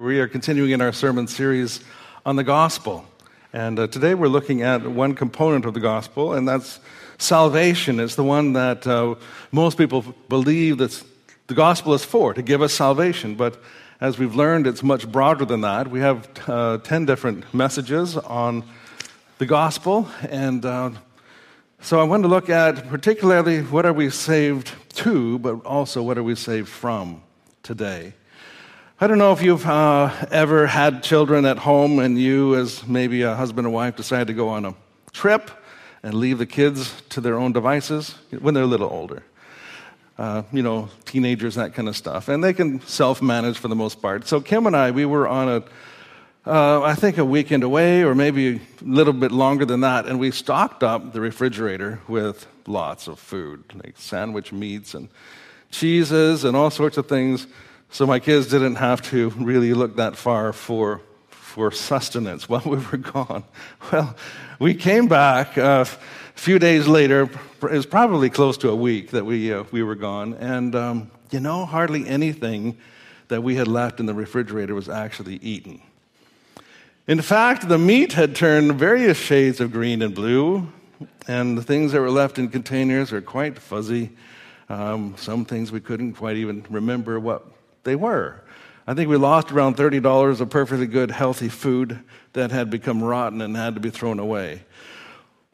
We are continuing in our sermon series on the gospel. And uh, today we're looking at one component of the gospel, and that's salvation. It's the one that uh, most people believe that the gospel is for, to give us salvation. But as we've learned, it's much broader than that. We have uh, 10 different messages on the gospel. And uh, so I want to look at particularly what are we saved to, but also what are we saved from today. I don't know if you've uh, ever had children at home and you, as maybe a husband and wife, decide to go on a trip and leave the kids to their own devices when they're a little older. Uh, you know, teenagers, that kind of stuff. And they can self manage for the most part. So, Kim and I, we were on a, uh, I think, a weekend away or maybe a little bit longer than that. And we stocked up the refrigerator with lots of food, like sandwich meats and cheeses and all sorts of things so my kids didn't have to really look that far for, for sustenance while we were gone. Well, we came back uh, a few days later. It was probably close to a week that we, uh, we were gone. And, um, you know, hardly anything that we had left in the refrigerator was actually eaten. In fact, the meat had turned various shades of green and blue, and the things that were left in containers are quite fuzzy. Um, some things we couldn't quite even remember what they were. I think we lost around $30 of perfectly good, healthy food that had become rotten and had to be thrown away.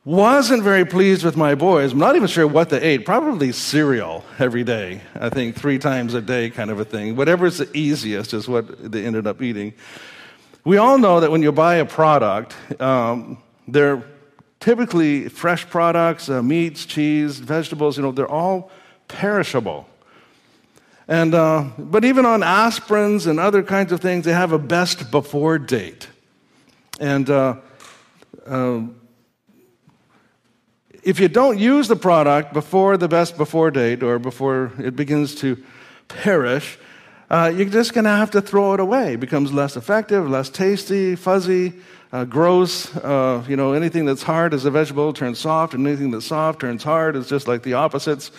Wasn't very pleased with my boys. I'm not even sure what they ate. Probably cereal every day. I think three times a day, kind of a thing. Whatever's the easiest is what they ended up eating. We all know that when you buy a product, um, they're typically fresh products, uh, meats, cheese, vegetables, you know, they're all perishable. And, uh, but even on aspirins and other kinds of things, they have a best before date. And uh, uh, if you don't use the product before the best before date or before it begins to perish, uh, you're just going to have to throw it away. It becomes less effective, less tasty, fuzzy, uh, gross. Uh, you know, anything that's hard as a vegetable turns soft, and anything that's soft turns hard. It's just like the opposites.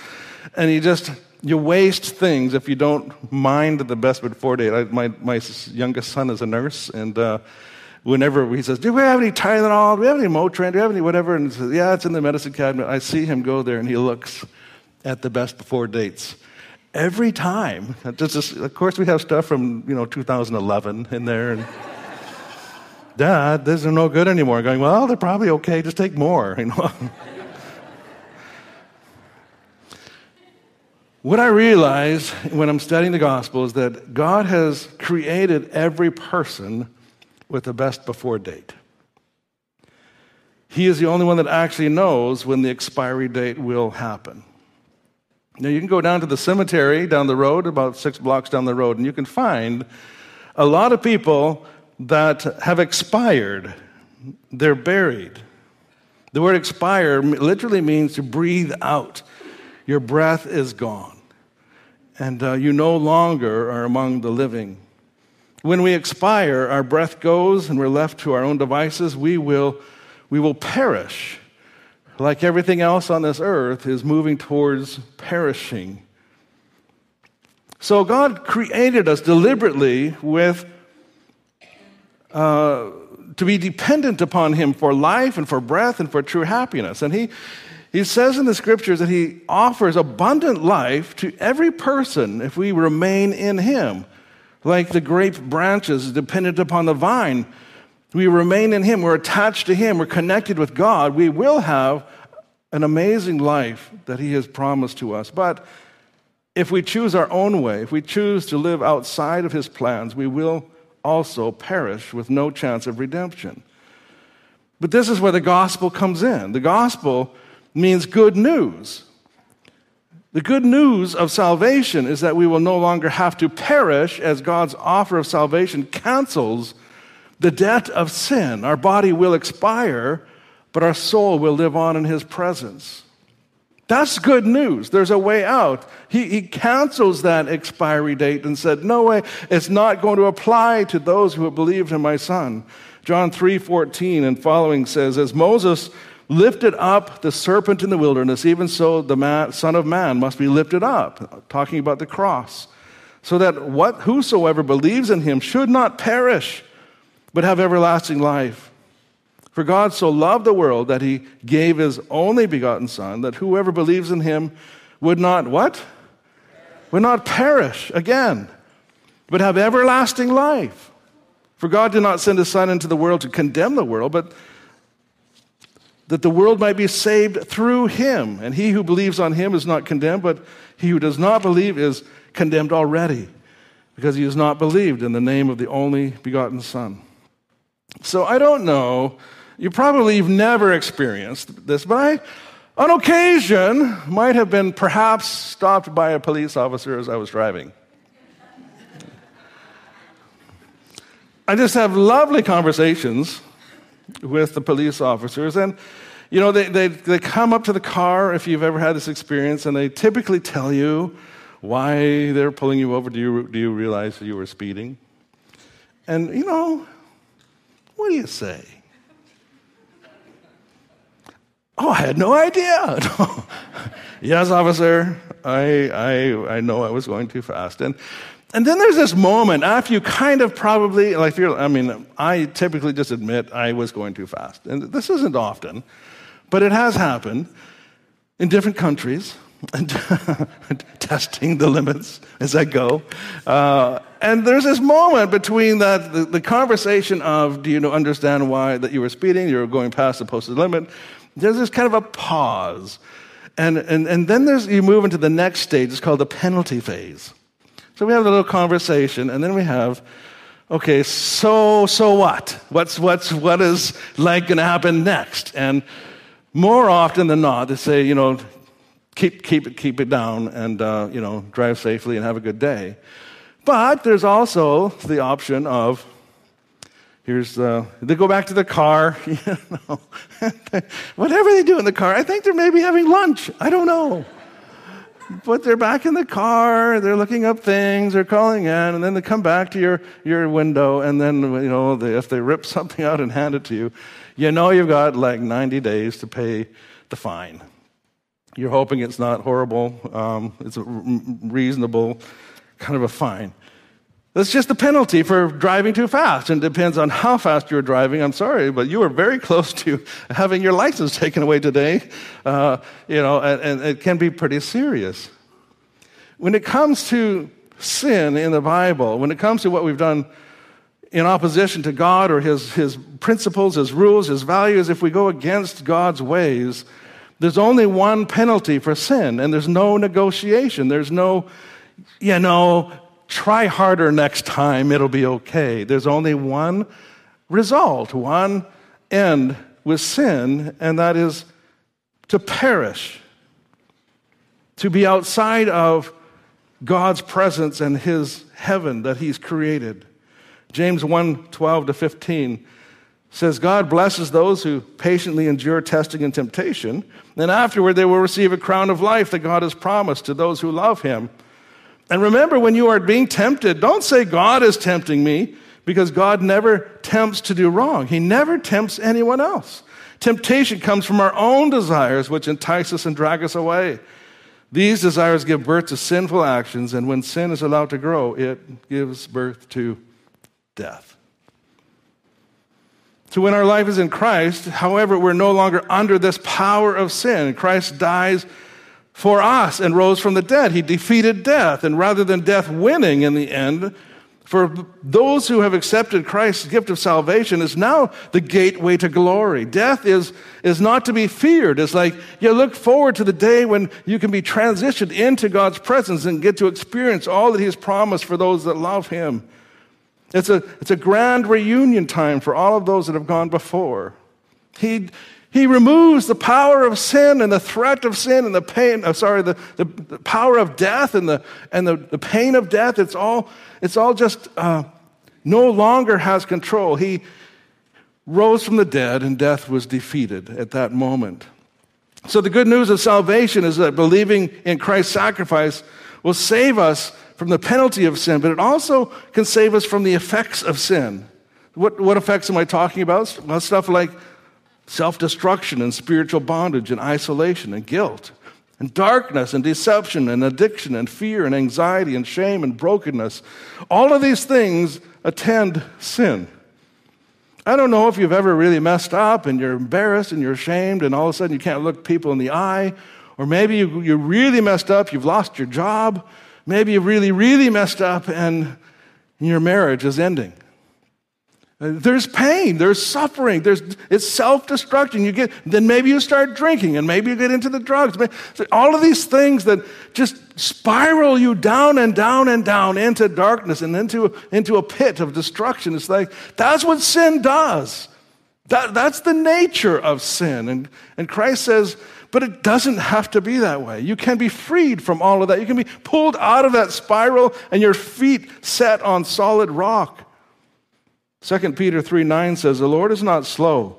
And you just you waste things if you don't mind the best before date. I, my, my youngest son is a nurse, and uh, whenever he says, Do we have any Tylenol? Do we have any Motrin? Do we have any whatever? And he says, Yeah, it's in the medicine cabinet. I see him go there, and he looks at the best before dates. Every time. Just, of course, we have stuff from you know 2011 in there. And, Dad, these are no good anymore. Going, well, they're probably okay. Just take more. You know. What I realize when I'm studying the gospel is that God has created every person with a best before date. He is the only one that actually knows when the expiry date will happen. Now, you can go down to the cemetery down the road, about six blocks down the road, and you can find a lot of people that have expired. They're buried. The word expire literally means to breathe out. Your breath is gone and uh, you no longer are among the living. When we expire, our breath goes and we're left to our own devices, we will, we will perish. Like everything else on this earth is moving towards perishing. So God created us deliberately with uh, to be dependent upon Him for life and for breath and for true happiness. And He he says in the scriptures that he offers abundant life to every person if we remain in him. Like the grape branches dependent upon the vine, we remain in him, we're attached to him, we're connected with God, we will have an amazing life that he has promised to us. But if we choose our own way, if we choose to live outside of his plans, we will also perish with no chance of redemption. But this is where the gospel comes in. The gospel means good news. The good news of salvation is that we will no longer have to perish as God's offer of salvation cancels the debt of sin. Our body will expire, but our soul will live on in His presence. That's good news. There's a way out. He, he cancels that expiry date and said, No way, it's not going to apply to those who have believed in my Son. John 3 14 and following says, As Moses lifted up the serpent in the wilderness, even so the man, Son of Man must be lifted up, talking about the cross, so that what whosoever believes in him should not perish, but have everlasting life. For God so loved the world that he gave his only begotten Son, that whoever believes in him would not what? Would not perish again, but have everlasting life. For God did not send his Son into the world to condemn the world, but that the world might be saved through him. And he who believes on him is not condemned, but he who does not believe is condemned already, because he has not believed in the name of the only begotten Son. So I don't know. You probably have never experienced this, but I, on occasion, might have been perhaps stopped by a police officer as I was driving. I just have lovely conversations with the police officers, and you know, they, they, they come up to the car if you've ever had this experience, and they typically tell you why they're pulling you over. Do you, do you realize that you were speeding? And, you know, what do you say? Oh, I had no idea. yes, officer, I, I, I know I was going too fast. And and then there's this moment after you kind of probably, like, if you're, I mean, I typically just admit I was going too fast. And this isn't often, but it has happened in different countries, and testing the limits as I go. Uh, and there's this moment between that, the, the, conversation of, do you know, understand why that you were speeding, you were going past the posted limit? There's this kind of a pause. And, and, and then there's, you move into the next stage, it's called the penalty phase. So we have a little conversation, and then we have, okay, so so what? What's what's what is like going to happen next? And more often than not, they say, you know, keep keep it keep it down, and uh, you know, drive safely and have a good day. But there's also the option of here's the, they go back to the car you know whatever they do in the car i think they're maybe having lunch i don't know but they're back in the car, they're looking up things, they're calling in, and then they come back to your, your window, and then, you know, they, if they rip something out and hand it to you, you know you've got like 90 days to pay the fine. You're hoping it's not horrible, um, it's a reasonable kind of a fine. That's just the penalty for driving too fast, and it depends on how fast you're driving. I'm sorry, but you were very close to having your license taken away today. Uh, you know, and, and it can be pretty serious. When it comes to sin in the Bible, when it comes to what we've done in opposition to God or his, his principles, his rules, his values, if we go against God's ways, there's only one penalty for sin, and there's no negotiation. There's no, you know, try harder next time, it'll be okay. There's only one result, one end with sin, and that is to perish, to be outside of God's presence and his heaven that he's created. James 1 12 to 15 says, God blesses those who patiently endure testing and temptation, and afterward they will receive a crown of life that God has promised to those who love him. And remember, when you are being tempted, don't say, God is tempting me, because God never tempts to do wrong. He never tempts anyone else. Temptation comes from our own desires, which entice us and drag us away. These desires give birth to sinful actions, and when sin is allowed to grow, it gives birth to death. So, when our life is in Christ, however, we're no longer under this power of sin. Christ dies for us and rose from the dead. He defeated death. And rather than death winning in the end, for those who have accepted Christ's gift of salvation is now the gateway to glory. Death is, is not to be feared. It's like you look forward to the day when you can be transitioned into God's presence and get to experience all that He has promised for those that love Him. It's a, it's a grand reunion time for all of those that have gone before. He, he removes the power of sin and the threat of sin and the pain, uh, sorry, the, the, the, power of death and the, and the, the pain of death. It's all, it's all just uh, no longer has control. He rose from the dead and death was defeated at that moment. So the good news of salvation is that believing in Christ's sacrifice will save us from the penalty of sin, but it also can save us from the effects of sin. What, what effects am I talking about? Well, stuff like self destruction and spiritual bondage and isolation and guilt, and darkness and deception and addiction and fear and anxiety and shame and brokenness. All of these things attend sin. I don't know if you've ever really messed up and you're embarrassed and you're ashamed and all of a sudden you can't look people in the eye. Or maybe you, you really messed up, you've lost your job. Maybe you really, really messed up and your marriage is ending. There's pain, there's suffering, there's, it's self destruction. You get, then maybe you start drinking and maybe you get into the drugs. All of these things that just spiral you down and down and down into darkness and into, into a pit of destruction. It's like, that's what sin does. That, that's the nature of sin. And, and Christ says, but it doesn't have to be that way. You can be freed from all of that. You can be pulled out of that spiral and your feet set on solid rock. 2 Peter 3 9 says, The Lord is not slow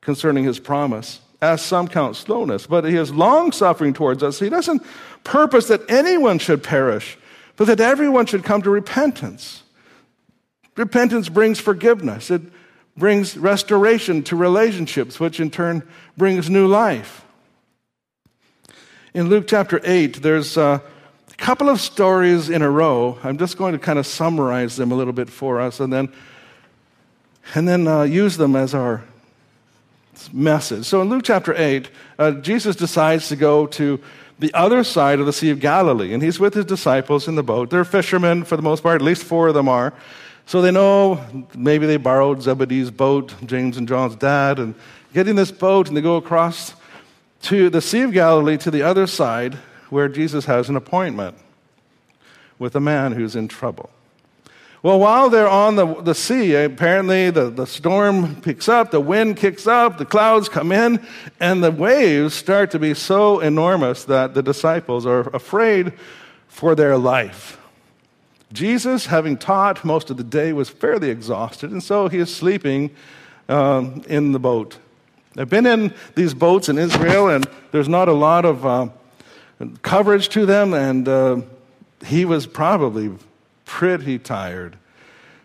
concerning his promise, as some count slowness, but he is long suffering towards us. He doesn't purpose that anyone should perish, but that everyone should come to repentance. Repentance brings forgiveness, it brings restoration to relationships, which in turn brings new life. In Luke chapter 8, there's a couple of stories in a row. I'm just going to kind of summarize them a little bit for us, and then and then uh, use them as our message. So in Luke chapter 8, uh, Jesus decides to go to the other side of the Sea of Galilee, and he's with his disciples in the boat. They're fishermen for the most part, at least four of them are. So they know maybe they borrowed Zebedee's boat, James and John's dad, and get in this boat and they go across to the Sea of Galilee to the other side where Jesus has an appointment with a man who's in trouble. Well, while they're on the, the sea, apparently the, the storm picks up, the wind kicks up, the clouds come in, and the waves start to be so enormous that the disciples are afraid for their life. Jesus, having taught most of the day, was fairly exhausted, and so he is sleeping um, in the boat. I've been in these boats in Israel, and there's not a lot of uh, coverage to them, and uh, he was probably pretty tired.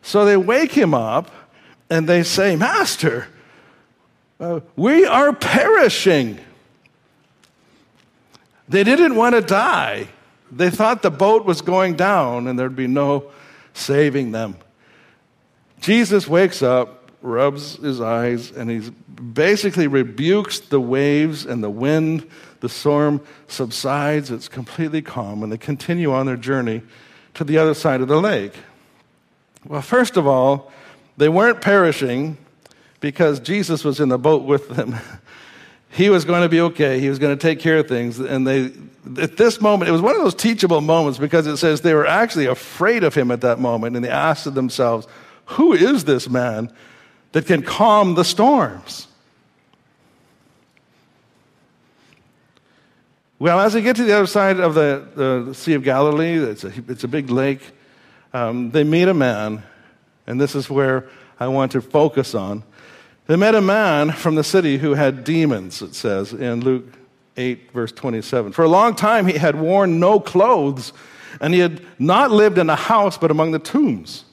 So they wake him up and they say, Master, uh, we are perishing. They didn't want to die. They thought the boat was going down and there'd be no saving them. Jesus wakes up, rubs his eyes, and he basically rebukes the waves and the wind. The storm subsides, it's completely calm, and they continue on their journey to the other side of the lake? Well, first of all, they weren't perishing because Jesus was in the boat with them. he was going to be okay. He was going to take care of things. And they, at this moment, it was one of those teachable moments because it says they were actually afraid of him at that moment. And they asked themselves, Who is this man that can calm the storms? Well, as they get to the other side of the, the Sea of Galilee, it's a, it's a big lake, um, they meet a man, and this is where I want to focus on. They met a man from the city who had demons, it says in Luke 8, verse 27. For a long time, he had worn no clothes, and he had not lived in a house, but among the tombs.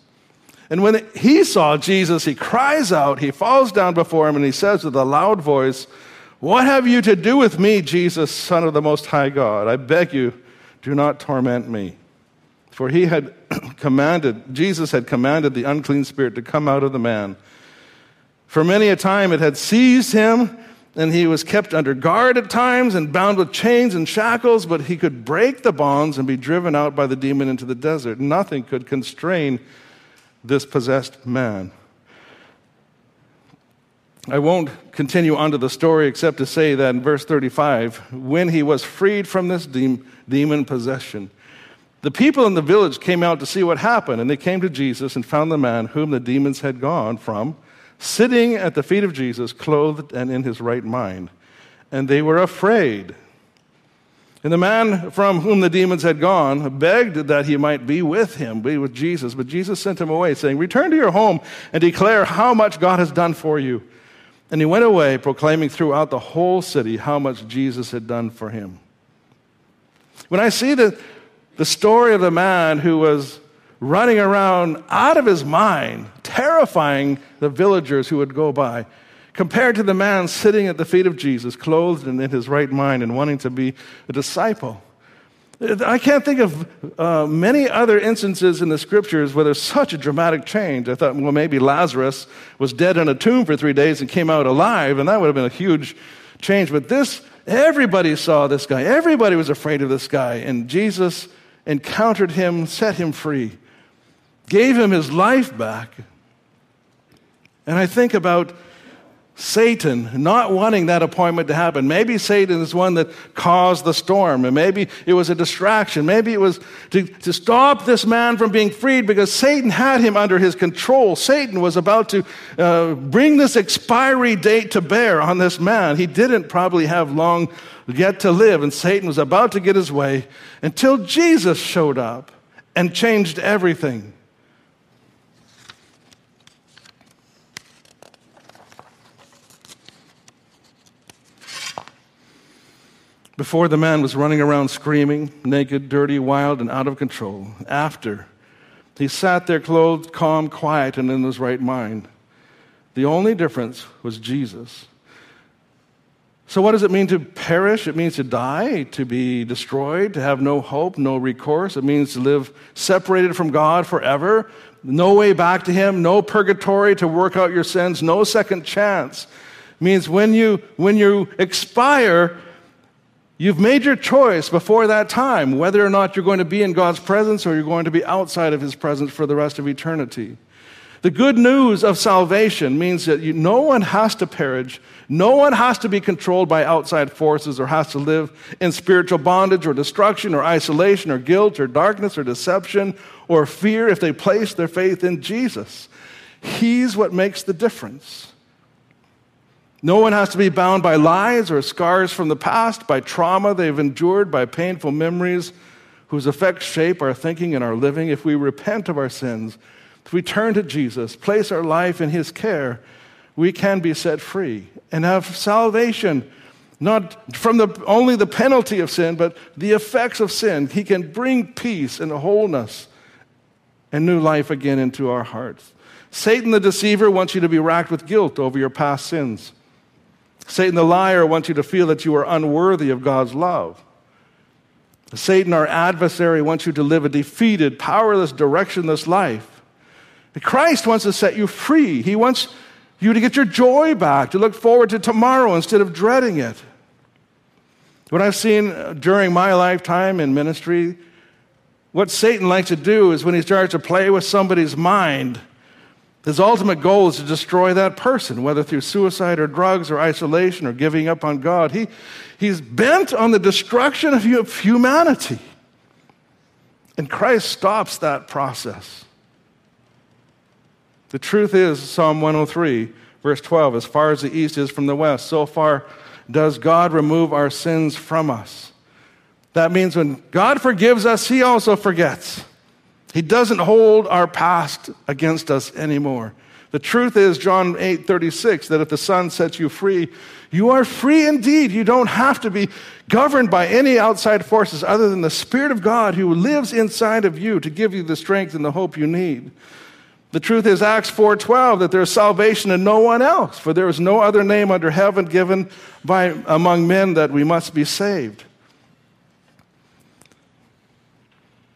And when he saw Jesus, he cries out, he falls down before him, and he says with a loud voice, what have you to do with me, Jesus, Son of the Most High God? I beg you, do not torment me. For he had commanded, Jesus had commanded the unclean spirit to come out of the man. For many a time it had seized him, and he was kept under guard at times and bound with chains and shackles, but he could break the bonds and be driven out by the demon into the desert. Nothing could constrain this possessed man. I won't continue on to the story except to say that in verse 35, when he was freed from this demon possession, the people in the village came out to see what happened, and they came to Jesus and found the man whom the demons had gone from, sitting at the feet of Jesus, clothed and in his right mind. And they were afraid. And the man from whom the demons had gone begged that he might be with him, be with Jesus. But Jesus sent him away, saying, Return to your home and declare how much God has done for you. And he went away, proclaiming throughout the whole city how much Jesus had done for him. When I see the, the story of the man who was running around out of his mind, terrifying the villagers who would go by, compared to the man sitting at the feet of Jesus, clothed and in his right mind and wanting to be a disciple. I can't think of uh, many other instances in the scriptures where there's such a dramatic change. I thought, well, maybe Lazarus was dead in a tomb for three days and came out alive, and that would have been a huge change. But this, everybody saw this guy. Everybody was afraid of this guy. And Jesus encountered him, set him free, gave him his life back. And I think about Satan not wanting that appointment to happen. Maybe Satan is one that caused the storm, and maybe it was a distraction. Maybe it was to, to stop this man from being freed because Satan had him under his control. Satan was about to uh, bring this expiry date to bear on this man. He didn't probably have long yet to live, and Satan was about to get his way until Jesus showed up and changed everything. Before, the man was running around screaming, naked, dirty, wild, and out of control. After, he sat there clothed, calm, quiet, and in his right mind. The only difference was Jesus. So, what does it mean to perish? It means to die, to be destroyed, to have no hope, no recourse. It means to live separated from God forever, no way back to Him, no purgatory to work out your sins, no second chance. It means when you, when you expire, You've made your choice before that time whether or not you're going to be in God's presence or you're going to be outside of His presence for the rest of eternity. The good news of salvation means that you, no one has to perish, no one has to be controlled by outside forces or has to live in spiritual bondage or destruction or isolation or guilt or darkness or deception or fear if they place their faith in Jesus. He's what makes the difference. No one has to be bound by lies or scars from the past, by trauma they've endured, by painful memories whose effects shape our thinking and our living. If we repent of our sins, if we turn to Jesus, place our life in His care, we can be set free and have salvation, not from the, only the penalty of sin, but the effects of sin. He can bring peace and wholeness and new life again into our hearts. Satan the deceiver wants you to be racked with guilt over your past sins. Satan the liar wants you to feel that you are unworthy of God's love. Satan, our adversary, wants you to live a defeated, powerless, directionless life. Christ wants to set you free. He wants you to get your joy back, to look forward to tomorrow instead of dreading it. What I've seen during my lifetime in ministry, what Satan likes to do is when he starts to play with somebody's mind, his ultimate goal is to destroy that person, whether through suicide or drugs or isolation or giving up on God. He, he's bent on the destruction of humanity. And Christ stops that process. The truth is, Psalm 103, verse 12, as far as the east is from the west, so far does God remove our sins from us. That means when God forgives us, He also forgets. He doesn't hold our past against us anymore. The truth is, John 8 36, that if the Son sets you free, you are free indeed. You don't have to be governed by any outside forces other than the Spirit of God who lives inside of you to give you the strength and the hope you need. The truth is Acts 4:12 that there is salvation in no one else, for there is no other name under heaven given by among men that we must be saved.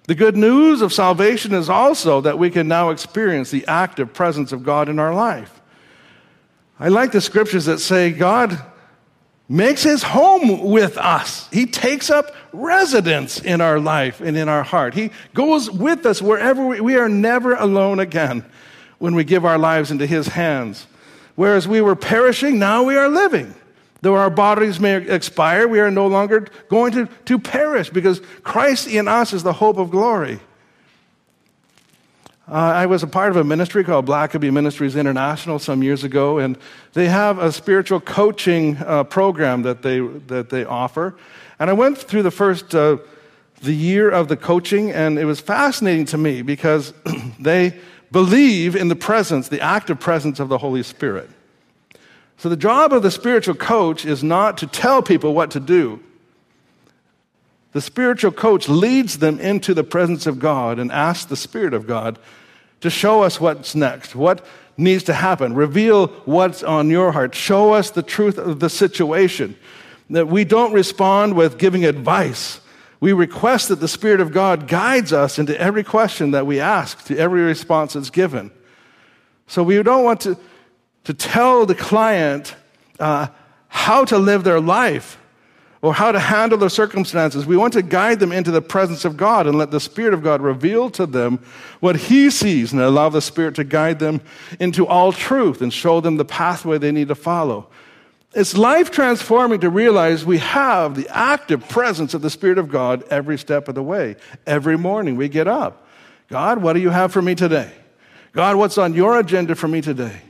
The good news of salvation is also that we can now experience the active presence of God in our life. I like the scriptures that say God makes his home with us. He takes up residence in our life and in our heart. He goes with us wherever we, we are never alone again when we give our lives into his hands. Whereas we were perishing, now we are living. Though our bodies may expire, we are no longer going to, to perish because Christ in us is the hope of glory. Uh, I was a part of a ministry called Blackaby Ministries International some years ago, and they have a spiritual coaching uh, program that they, that they offer. And I went through the first uh, the year of the coaching, and it was fascinating to me because they believe in the presence, the active presence of the Holy Spirit. So, the job of the spiritual coach is not to tell people what to do. The spiritual coach leads them into the presence of God and asks the Spirit of God to show us what's next, what needs to happen, reveal what's on your heart, show us the truth of the situation. That we don't respond with giving advice. We request that the Spirit of God guides us into every question that we ask, to every response that's given. So we don't want to, to tell the client uh, how to live their life or how to handle their circumstances. We want to guide them into the presence of God and let the Spirit of God reveal to them what He sees and allow the Spirit to guide them into all truth and show them the pathway they need to follow. It's life transforming to realize we have the active presence of the Spirit of God every step of the way. Every morning we get up. God, what do you have for me today? God, what's on your agenda for me today?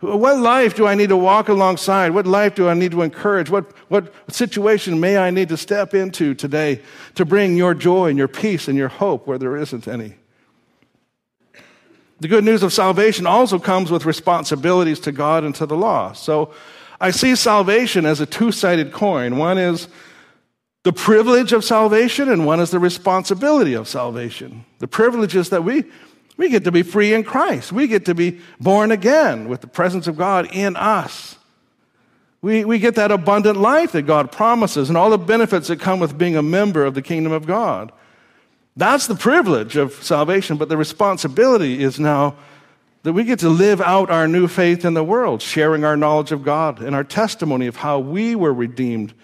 What life do I need to walk alongside? What life do I need to encourage? What, what situation may I need to step into today to bring your joy and your peace and your hope where there isn't any? The good news of salvation also comes with responsibilities to God and to the law. So I see salvation as a two sided coin. One is the privilege of salvation, and one is the responsibility of salvation. The privilege is that we we get to be free in Christ. We get to be born again with the presence of God in us. We, we get that abundant life that God promises and all the benefits that come with being a member of the kingdom of God. That's the privilege of salvation, but the responsibility is now that we get to live out our new faith in the world, sharing our knowledge of God and our testimony of how we were redeemed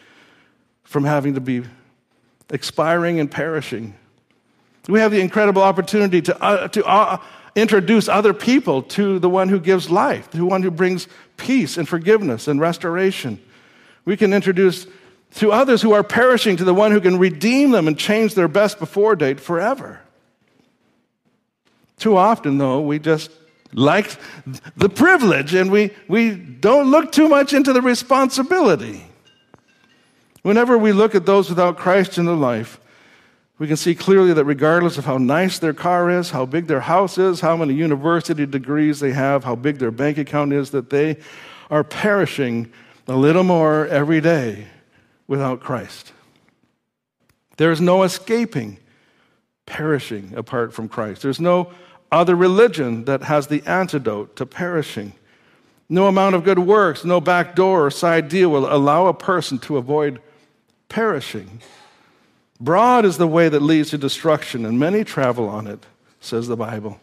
from having to be expiring and perishing we have the incredible opportunity to, uh, to uh, introduce other people to the one who gives life, the one who brings peace and forgiveness and restoration. We can introduce to others who are perishing to the one who can redeem them and change their best before date forever. Too often, though, we just like the privilege and we, we don't look too much into the responsibility. Whenever we look at those without Christ in their life, we can see clearly that regardless of how nice their car is, how big their house is, how many university degrees they have, how big their bank account is, that they are perishing a little more every day without Christ. There is no escaping perishing apart from Christ. There's no other religion that has the antidote to perishing. No amount of good works, no back door or side deal will allow a person to avoid perishing. Broad is the way that leads to destruction, and many travel on it, says the Bible.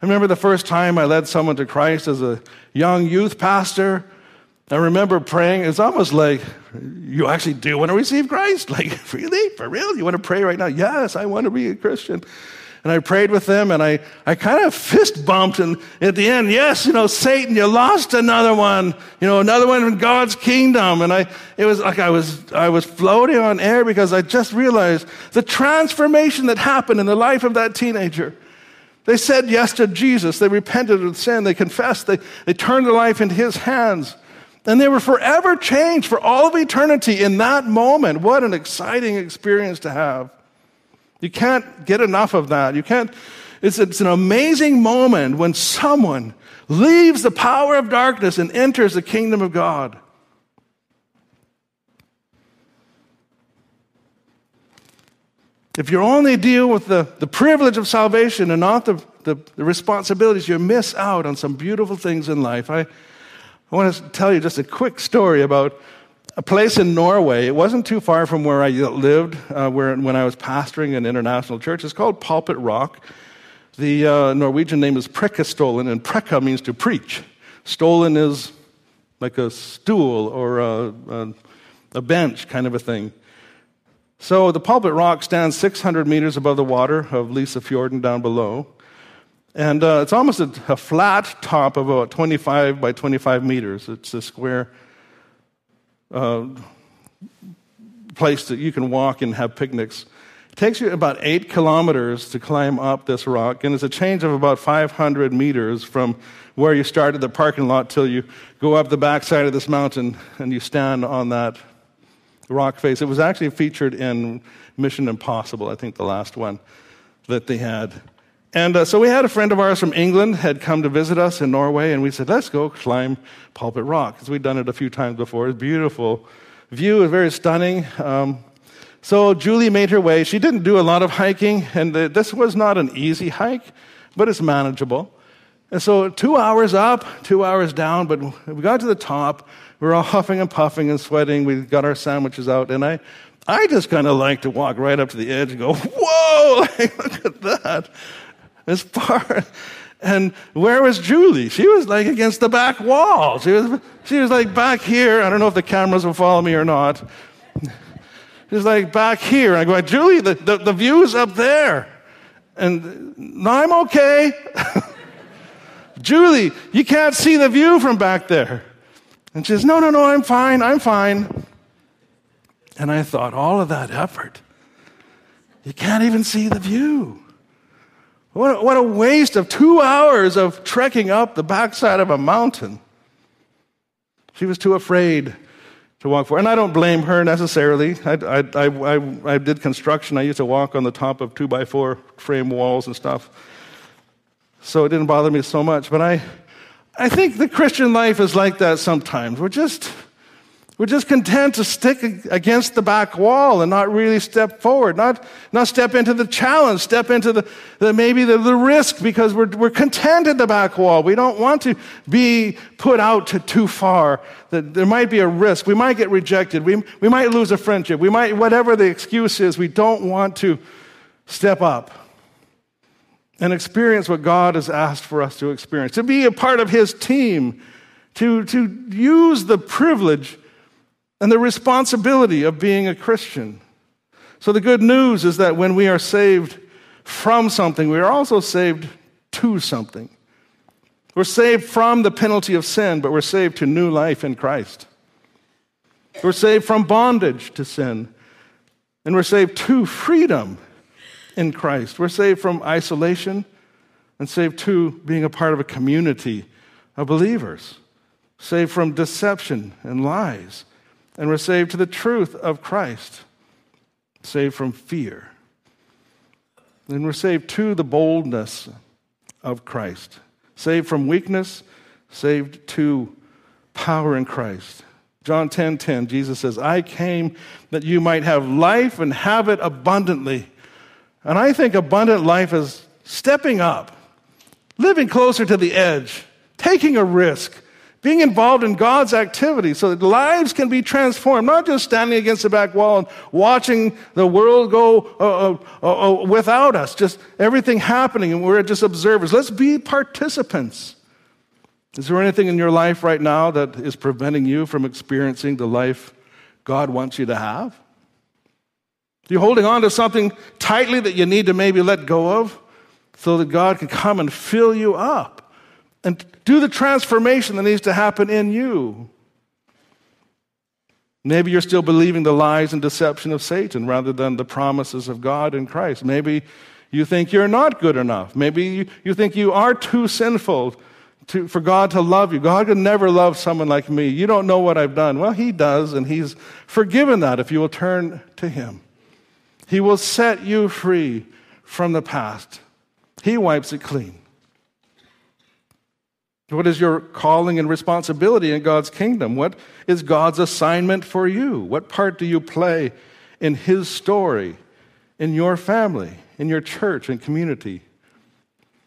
I remember the first time I led someone to Christ as a young youth pastor. I remember praying. It's almost like, you actually do want to receive Christ? Like, really? For real? You want to pray right now? Yes, I want to be a Christian. And I prayed with them and I, I kind of fist bumped. And at the end, yes, you know, Satan, you lost another one, you know, another one in God's kingdom. And I, it was like I was, I was floating on air because I just realized the transformation that happened in the life of that teenager. They said yes to Jesus. They repented of sin. They confessed. They, they turned their life into his hands. And they were forever changed for all of eternity in that moment. What an exciting experience to have. You can't get enough of that. You can't, it's, it's an amazing moment when someone leaves the power of darkness and enters the kingdom of God. If you only deal with the, the privilege of salvation and not the, the, the, responsibilities, you miss out on some beautiful things in life. I, I want to tell you just a quick story about a place in Norway. It wasn't too far from where I lived uh, where, when I was pastoring an international church. It's called Pulpit Rock. The uh, Norwegian name is Prekestolen, and preka means to preach. Stolen is like a stool or a, a, a bench kind of a thing. So the Pulpit Rock stands 600 meters above the water of Lysefjorden down below. And uh, it's almost a, a, flat top of about 25 by 25 meters. It's a square uh, place that you can walk and have picnics. It takes you about eight kilometers to climb up this rock, and it's a change of about 500 meters from where you started the parking lot till you go up the backside of this mountain and you stand on that rock face. It was actually featured in Mission Impossible, I think the last one that they had. And uh, so we had a friend of ours from England had come to visit us in Norway, and we said, let's go climb Pulpit Rock, because we'd done it a few times before. It's beautiful view, very stunning. Um, so Julie made her way. She didn't do a lot of hiking, and this was not an easy hike, but it's manageable. And so, two hours up, two hours down, but we got to the top. We were all huffing and puffing and sweating. We got our sandwiches out, and I, I just kind of like to walk right up to the edge and go, Whoa, look at that. As far. And where was Julie? She was like against the back wall. She was, she was like back here. I don't know if the cameras will follow me or not. She's like back here. I go, Julie, the, the, the view's up there. And no, I'm okay. Julie, you can't see the view from back there. And she says, No, no, no, I'm fine, I'm fine. And I thought, all of that effort, you can't even see the view. What, what a waste of two hours of trekking up the backside of a mountain. She was too afraid to walk forward. And I don't blame her necessarily. I, I, I, I, did construction. I used to walk on the top of two by four frame walls and stuff. So it didn't bother me so much. But I, I think the Christian life is like that sometimes. We're just we're just content to stick against the back wall and not really step forward, not, not step into the challenge, step into the, the maybe the, the risk because we're, we're content at the back wall. We don't want to be put out to too far. That there might be a risk. We might get rejected. We, we might lose a friendship. We might, whatever the excuse is, we don't want to step up and experience what God has asked for us to experience, to be a part of His team, to, to use the privilege and the responsibility of being a Christian. So, the good news is that when we are saved from something, we are also saved to something. We're saved from the penalty of sin, but we're saved to new life in Christ. We're saved from bondage to sin, and we're saved to freedom in Christ. We're saved from isolation and saved to being a part of a community of believers, saved from deception and lies and we're saved to the truth of Christ, saved from fear. And we're saved to the boldness of Christ, saved from weakness, saved to power in Christ. John 10:10 10, 10, Jesus says, "I came that you might have life and have it abundantly." And I think abundant life is stepping up, living closer to the edge, taking a risk, being involved in God's activity so that lives can be transformed, not just standing against the back wall and watching the world go uh, uh, uh, without us, just everything happening and we're just observers. Let's be participants. Is there anything in your life right now that is preventing you from experiencing the life God wants you to have? Are you holding on to something tightly that you need to maybe let go of so that God can come and fill you up? And do the transformation that needs to happen in you. Maybe you're still believing the lies and deception of Satan rather than the promises of God in Christ. Maybe you think you're not good enough. Maybe you, you think you are too sinful to, for God to love you. God could never love someone like me. You don't know what I've done. Well, He does, and He's forgiven that if you will turn to Him. He will set you free from the past, He wipes it clean. What is your calling and responsibility in God's kingdom? What is God's assignment for you? What part do you play in His story, in your family, in your church and community?